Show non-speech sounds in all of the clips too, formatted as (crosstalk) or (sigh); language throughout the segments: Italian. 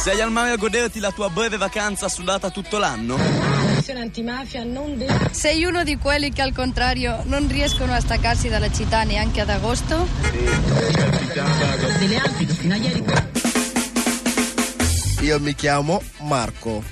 Sei al mare a goderti la tua breve vacanza sudata tutto l'anno? antimafia non deve... Sei uno di quelli che al contrario non riescono a staccarsi dalla città neanche ad agosto? Io mi chiamo Marco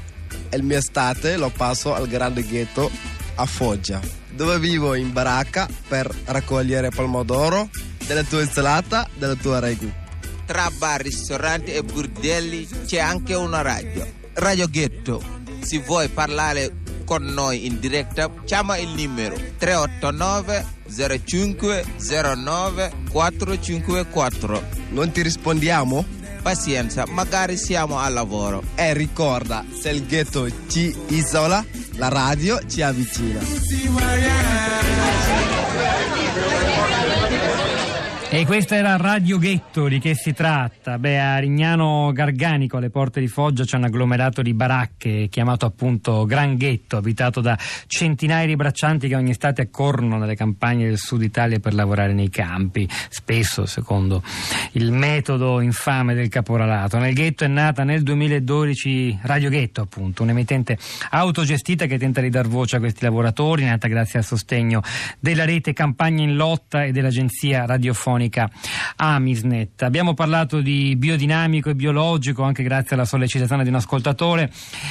e il mio estate lo passo al grande ghetto a Foggia, dove vivo in baracca per raccogliere pomodoro della tua insalata, della tua regu. Tra bar, ristoranti e bordelli c'è anche una radio. Radio Ghetto. Se vuoi parlare con noi in diretta, chiama il numero 389 05 09 454. Non ti rispondiamo? Pazienza, magari siamo al lavoro. E ricorda, se il ghetto ci isola, la radio ci avvicina. E questa era Radio Ghetto, di che si tratta? Beh, a Rignano Garganico, alle porte di Foggia, c'è un agglomerato di baracche chiamato appunto Gran Ghetto, abitato da centinaia di braccianti che ogni estate accorrono nelle campagne del sud Italia per lavorare nei campi, spesso secondo il metodo infame del caporalato. Nel ghetto è nata nel 2012 Radio Ghetto, appunto, un'emittente autogestita che tenta di dar voce a questi lavoratori, nata grazie al sostegno della rete Campagna in Lotta e dell'agenzia radiofonica Amisnet. Abbiamo parlato di biodinamico e biologico anche grazie alla sollecitazione di un ascoltatore.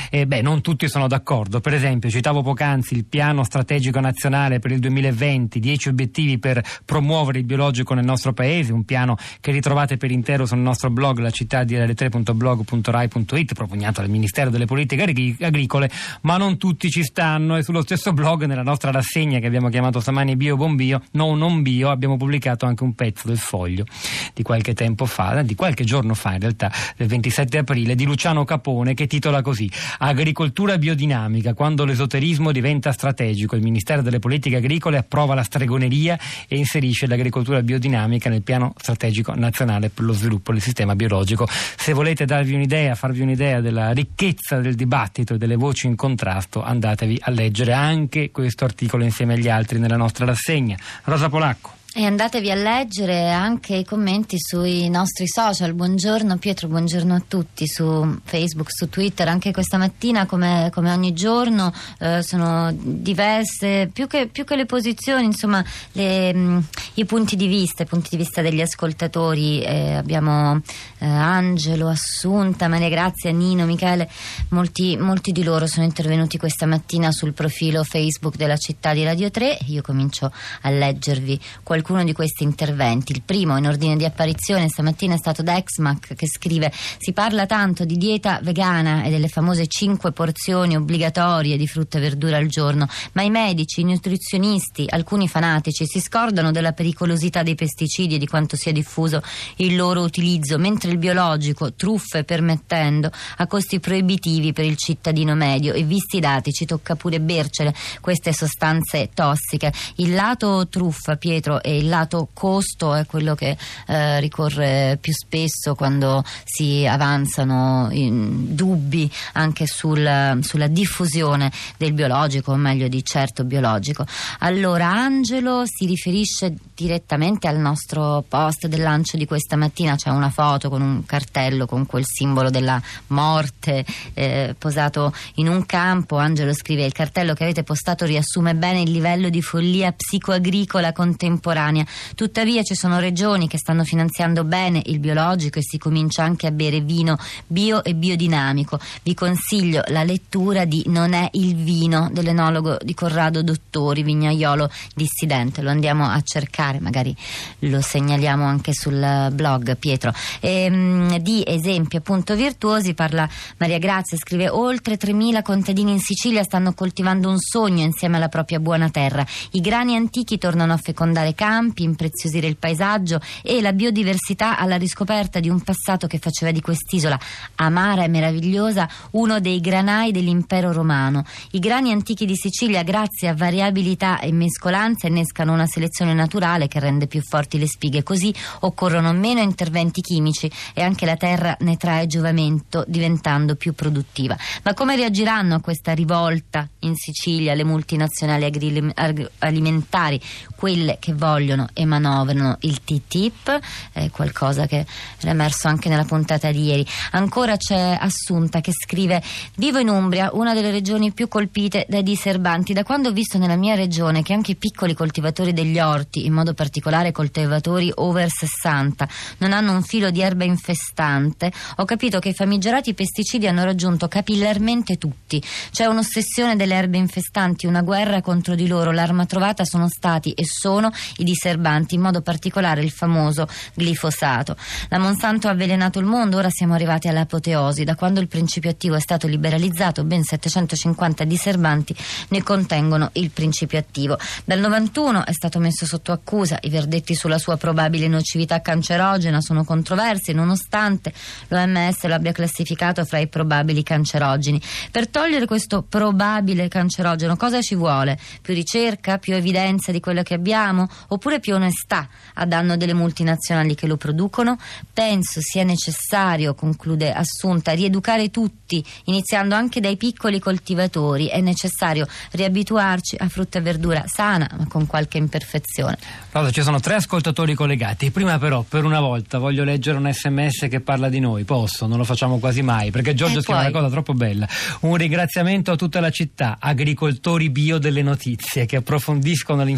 E beh, non tutti sono d'accordo. Per esempio, citavo poc'anzi il piano strategico nazionale per il 2020, 10 obiettivi per promuovere il biologico nel nostro paese, un piano che ritrovate per intero sul nostro blog la città di rl3.blog.rai.it propugnato dal Ministero delle Politiche Agricole, ma non tutti ci stanno e sullo stesso blog nella nostra rassegna che abbiamo chiamato stamani Bio Bombio, no non bio, abbiamo pubblicato anche un pezzo del foglio di qualche tempo fa, di qualche giorno fa in realtà, del 27 aprile, di Luciano Capone che titola così Agricoltura biodinamica, quando l'esoterismo diventa strategico, il Ministero delle Politiche Agricole approva la stregoneria e inserisce l'agricoltura biodinamica nel piano strategico nazionale per lo sviluppo del sistema biologico. Se volete darvi un'idea, farvi un'idea della ricchezza del dibattito e delle voci in contrasto, andatevi a leggere anche questo articolo insieme agli altri nella nostra rassegna. Rosa Polacco. E andatevi a leggere anche i commenti sui nostri social. Buongiorno Pietro, buongiorno a tutti su Facebook, su Twitter. Anche questa mattina, come, come ogni giorno, eh, sono diverse, più che, più che le posizioni, insomma, le, mh, i punti di vista, i punti di vista degli ascoltatori. Eh, abbiamo eh, Angelo, Assunta, Maria Grazia, Nino, Michele. Molti, molti di loro sono intervenuti questa mattina sul profilo Facebook della città di Radio 3. Io comincio a leggervi qualcosa qualcuno di questi interventi. Il primo in ordine di apparizione stamattina è stato Dexmac che scrive si parla tanto di dieta vegana e delle famose 5 porzioni obbligatorie di frutta e verdura al giorno, ma i medici, i nutrizionisti, alcuni fanatici si scordano della pericolosità dei pesticidi e di quanto sia diffuso il loro utilizzo, mentre il biologico, truffe permettendo, ha costi proibitivi per il cittadino medio e visti i dati ci tocca pure bercele queste sostanze tossiche. Il lato truffa, Pietro, è il lato costo è quello che eh, ricorre più spesso quando si avanzano dubbi anche sul, sulla diffusione del biologico, o meglio di certo biologico. Allora Angelo si riferisce direttamente al nostro post del lancio di questa mattina, c'è una foto con un cartello con quel simbolo della morte eh, posato in un campo. Angelo scrive il cartello che avete postato riassume bene il livello di follia psicoagricola contemporanea contemporanea. Tuttavia ci sono regioni che stanno finanziando bene il biologico e si comincia anche a bere vino bio e biodinamico. Vi consiglio la lettura di Non è il vino dell'enologo di Corrado Dottori, vignaiolo dissidente. Lo andiamo a cercare, magari lo segnaliamo anche sul blog Pietro. E, ehm, di esempi appunto virtuosi parla Maria Grazia, scrive oltre 3.000 contadini in Sicilia stanno coltivando un sogno insieme alla propria buona terra. I grani antichi tornano a fecondare campi, impreziosire il paesaggio e la biodiversità alla riscoperta di un passato che faceva di quest'isola amara e meravigliosa uno dei granai dell'impero romano. I grani antichi di Sicilia, grazie a variabilità e mescolanza, innescano una selezione naturale che rende più forti le spighe, così occorrono meno interventi chimici e anche la terra ne trae giovamento diventando più produttiva. Ma come reagiranno a questa rivolta in Sicilia le multinazionali agroalimentari, quelle che vogliono e manovrano il TTIP? È qualcosa che è emerso anche nella puntata di ieri. Ancora c'è Assunta che scrive: Vivo in Umbria, una delle regioni più colpite dai diserbanti. Da quando ho visto nella mia regione che anche i piccoli coltivatori degli orti, in modo particolare coltivatori over 60, non hanno un filo di erba infestante, ho capito che i famigerati pesticidi hanno raggiunto capillarmente tutti. C'è un'ossessione delle erbe infestanti, una guerra contro di loro. L'arma trovata sono stati e sono i diserbanti, in modo particolare il famoso glifosato. La Monsanto ha avvelenato il mondo, ora siamo arrivati all'apoteosi. Da quando il principio attivo è stato liberalizzato, ben 750 diserbanti ne contengono il principio attivo. Dal 91 è stato messo sotto accusa, i verdetti sulla sua probabile nocività cancerogena sono controversi, nonostante l'OMS lo abbia classificato fra i probabili cancerogeni. Per togliere questo probabile cancerogeno cosa ci vuole? Più ricerca, più evidenza di quello che abbiamo, oppure più onestà a danno delle multinazionali che lo producono? Penso sia necessario, conclude Assunta, rieducare tutti, iniziando anche dai piccoli coltivatori. È necessario riabituarci a frutta e verdura sana, ma con qualche imperfezione. Allora, ci sono tre ascoltatori collegati. Prima, però, per una volta voglio leggere un sms che parla di noi. Posso? Non lo facciamo quasi mai perché Giorgio scrive una cosa troppo bella. Un ringraziamento a tutta la città, agricoltori bio delle notizie che approfondiscono le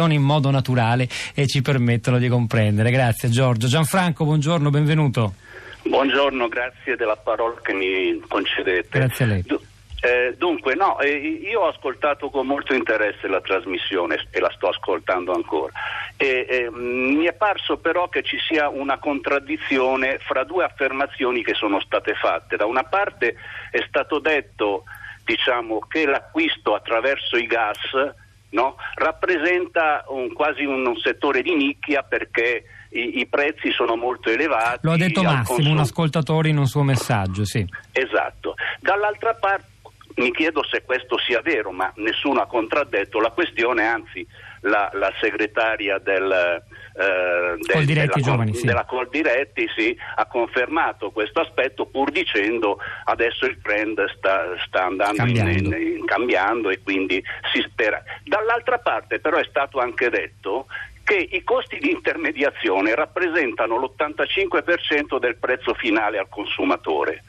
informazioni in modo naturale e ci permettono di comprendere. Grazie, Giorgio. Gianfranco, buongiorno, benvenuto. Buongiorno, grazie della parola che mi concedete. Grazie a lei. Eh, dunque, no, eh, io ho ascoltato con molto interesse la trasmissione e la sto ascoltando ancora. E, eh, mi è parso però che ci sia una contraddizione fra due affermazioni che sono state fatte. Da una parte è stato detto diciamo, che l'acquisto attraverso i gas no, rappresenta un, quasi un, un settore di nicchia perché i, i, prezzi sono molto elevati. Lo ha detto Massimo, consum- un ascoltatore in un suo messaggio, sì. Esatto. Dall'altra parte mi chiedo se questo sia vero, ma nessuno ha contraddetto la questione, anzi la, la segretaria del, eh, del, Coldiretti della, Giovani, sì. della Coldiretti sì, ha confermato questo aspetto pur dicendo adesso il trend sta, sta andando cambiando. In, in, cambiando e quindi si spera. Dall'altra parte però è stato anche detto che i costi di intermediazione rappresentano l'85% del prezzo finale al consumatore.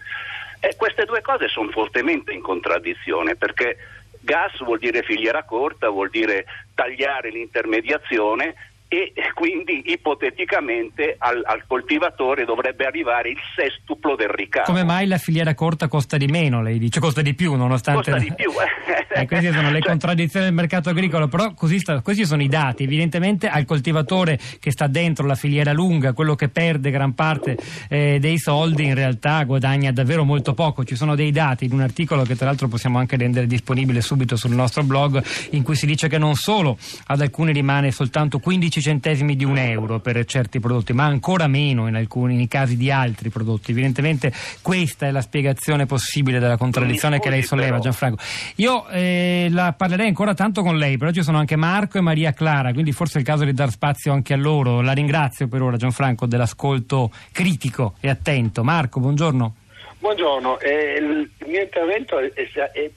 E queste due cose sono fortemente in contraddizione perché gas vuol dire filiera corta, vuol dire tagliare l'intermediazione e quindi ipoteticamente al, al, coltivatore dovrebbe arrivare il sestuplo del ricavo. Come mai la filiera corta costa di meno, lei dice? Costa di più nonostante... Costa di (laughs) più. e queste sono le cioè... contraddizioni del mercato agricolo, però sta, questi sono i dati. Evidentemente al coltivatore che sta dentro la filiera lunga, quello che perde gran parte eh, dei soldi, in realtà guadagna davvero molto poco. Ci sono dei dati in un articolo che tra l'altro possiamo anche rendere disponibile subito sul nostro blog, in cui si dice che non solo ad alcuni rimane soltanto 15 centesimi di un euro per certi prodotti, ma ancora meno in alcuni casi di altri prodotti. Evidentemente questa è la spiegazione possibile della contraddizione che lei solleva, Gianfranco. Io eh, la parlerei ancora tanto con lei, però ci sono anche Marco e Maria Clara, quindi forse è il caso di dar spazio anche a loro. La ringrazio per ora, Gianfranco, dell'ascolto critico e attento. Marco, buongiorno. Buongiorno, eh, il mio intervento è, è, è,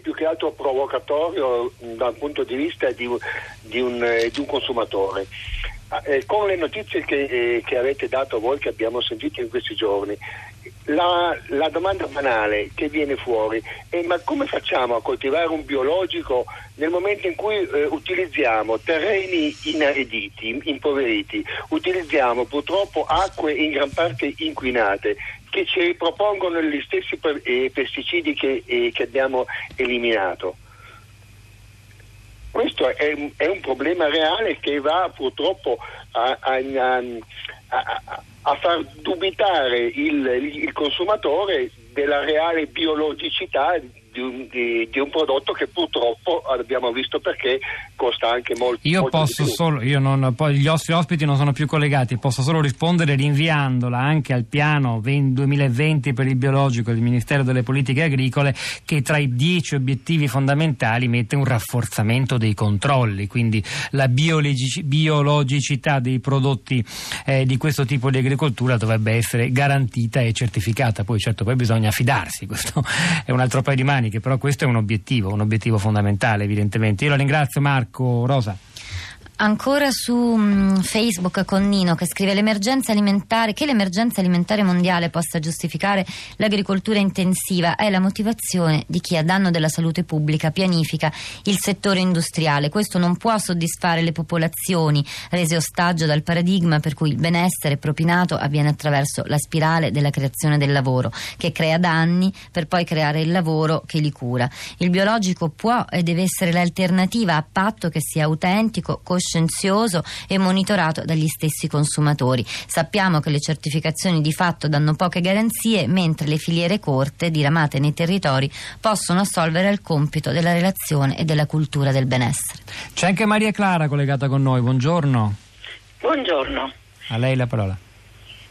più che altro provocatorio dal punto di vista di, di, un, eh, di un, consumatore. Ah, eh, con le notizie che, eh, che, avete dato voi, che abbiamo sentito in questi giorni, la, la domanda banale che viene fuori è ma come facciamo a coltivare un biologico nel momento in cui eh, utilizziamo terreni inariditi, impoveriti, utilizziamo purtroppo acque in gran parte inquinate, che ci propongono gli stessi eh, pesticidi che, eh, che, abbiamo eliminato. Questo è, è, un problema reale che va purtroppo a, a, a, a far dubitare il, il, consumatore della reale biologicità di un, di, di un prodotto che purtroppo abbiamo visto perché costa anche molto. Io molto posso di più. solo, io non, gli nostri ospiti non sono più collegati, posso solo rispondere rinviandola anche al piano 20 2020 per il biologico del Ministero delle Politiche Agricole che tra i dieci obiettivi fondamentali mette un rafforzamento dei controlli, quindi la biologici- biologicità dei prodotti eh, di questo tipo di agricoltura dovrebbe essere garantita e certificata. Poi certo poi bisogna fidarsi, questo (laughs) è un altro paio di maniche, però questo è un obiettivo, un obiettivo fondamentale evidentemente. Io la ringrazio Marco Rosa. Ancora su mm, Facebook con Nino che scrive l'emergenza alimentare, che l'emergenza alimentare mondiale possa giustificare l'agricoltura intensiva è la motivazione di chi a danno della salute pubblica pianifica il settore industriale. Questo non può soddisfare le popolazioni rese ostaggio dal paradigma per cui il benessere propinato avviene attraverso la spirale della creazione del lavoro che crea danni per poi creare il lavoro che li cura. Il biologico può e deve essere l'alternativa a patto che sia autentico, coscienzioso e monitorato dagli stessi consumatori. Sappiamo che le certificazioni di fatto danno poche garanzie, mentre le filiere corte diramate nei territori possono assolvere al compito della relazione e della cultura del benessere. C'è anche Maria Clara collegata con noi, buongiorno. Buongiorno, A lei la parola.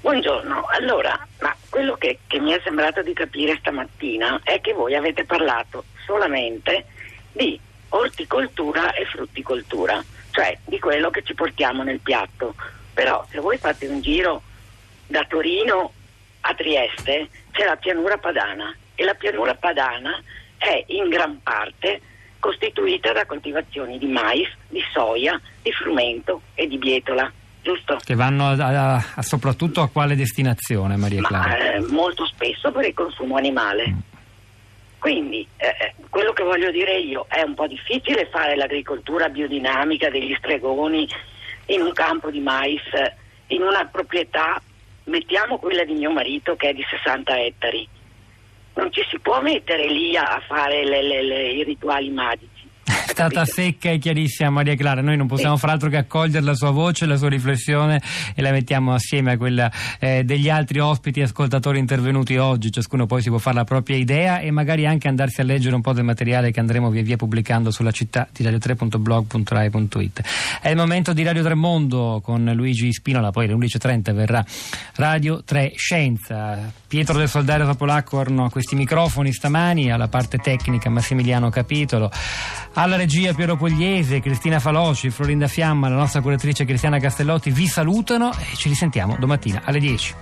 buongiorno. Allora, ma quello che, che mi è sembrato di capire stamattina è che voi avete parlato solamente di orticoltura e frutticoltura, cioè di quello che ci portiamo nel piatto. Però se voi fate un giro da Torino a Trieste c'è la pianura padana e la pianura padana è in gran parte costituita da coltivazioni di mais, di soia, di frumento e di bietola, giusto? Che vanno a- a- soprattutto a quale destinazione, Maria Ma Clara? eh, molto spesso per il consumo animale. Quindi eh, eh, quello che voglio dire io è un po' difficile fare l'agricoltura biodinamica degli stregoni in un campo di mais, eh, in una proprietà, mettiamo quella di mio marito che è di 60 ettari. Non ci si può mettere lì a fare le- le- le- i rituali magici. È stata secca e chiarissima Maria Clara, noi non possiamo far altro che accogliere la sua voce, la sua riflessione e la mettiamo assieme a quella eh, degli altri ospiti e ascoltatori intervenuti oggi, ciascuno poi si può fare la propria idea e magari anche andarsi a leggere un po' del materiale che andremo via via pubblicando sulla città di radio3.blog.rai.it. È il momento di Radio 3 Mondo con Luigi Spinola, poi alle 11.30 verrà Radio 3 Scienza. Pietro del Soldario Topolacco erano a questi microfoni stamani, alla parte tecnica Massimiliano Capitolo, alla regia Piero Pugliese, Cristina Faloci, Florinda Fiamma, la nostra curatrice Cristiana Castellotti vi salutano e ci risentiamo domattina alle 10.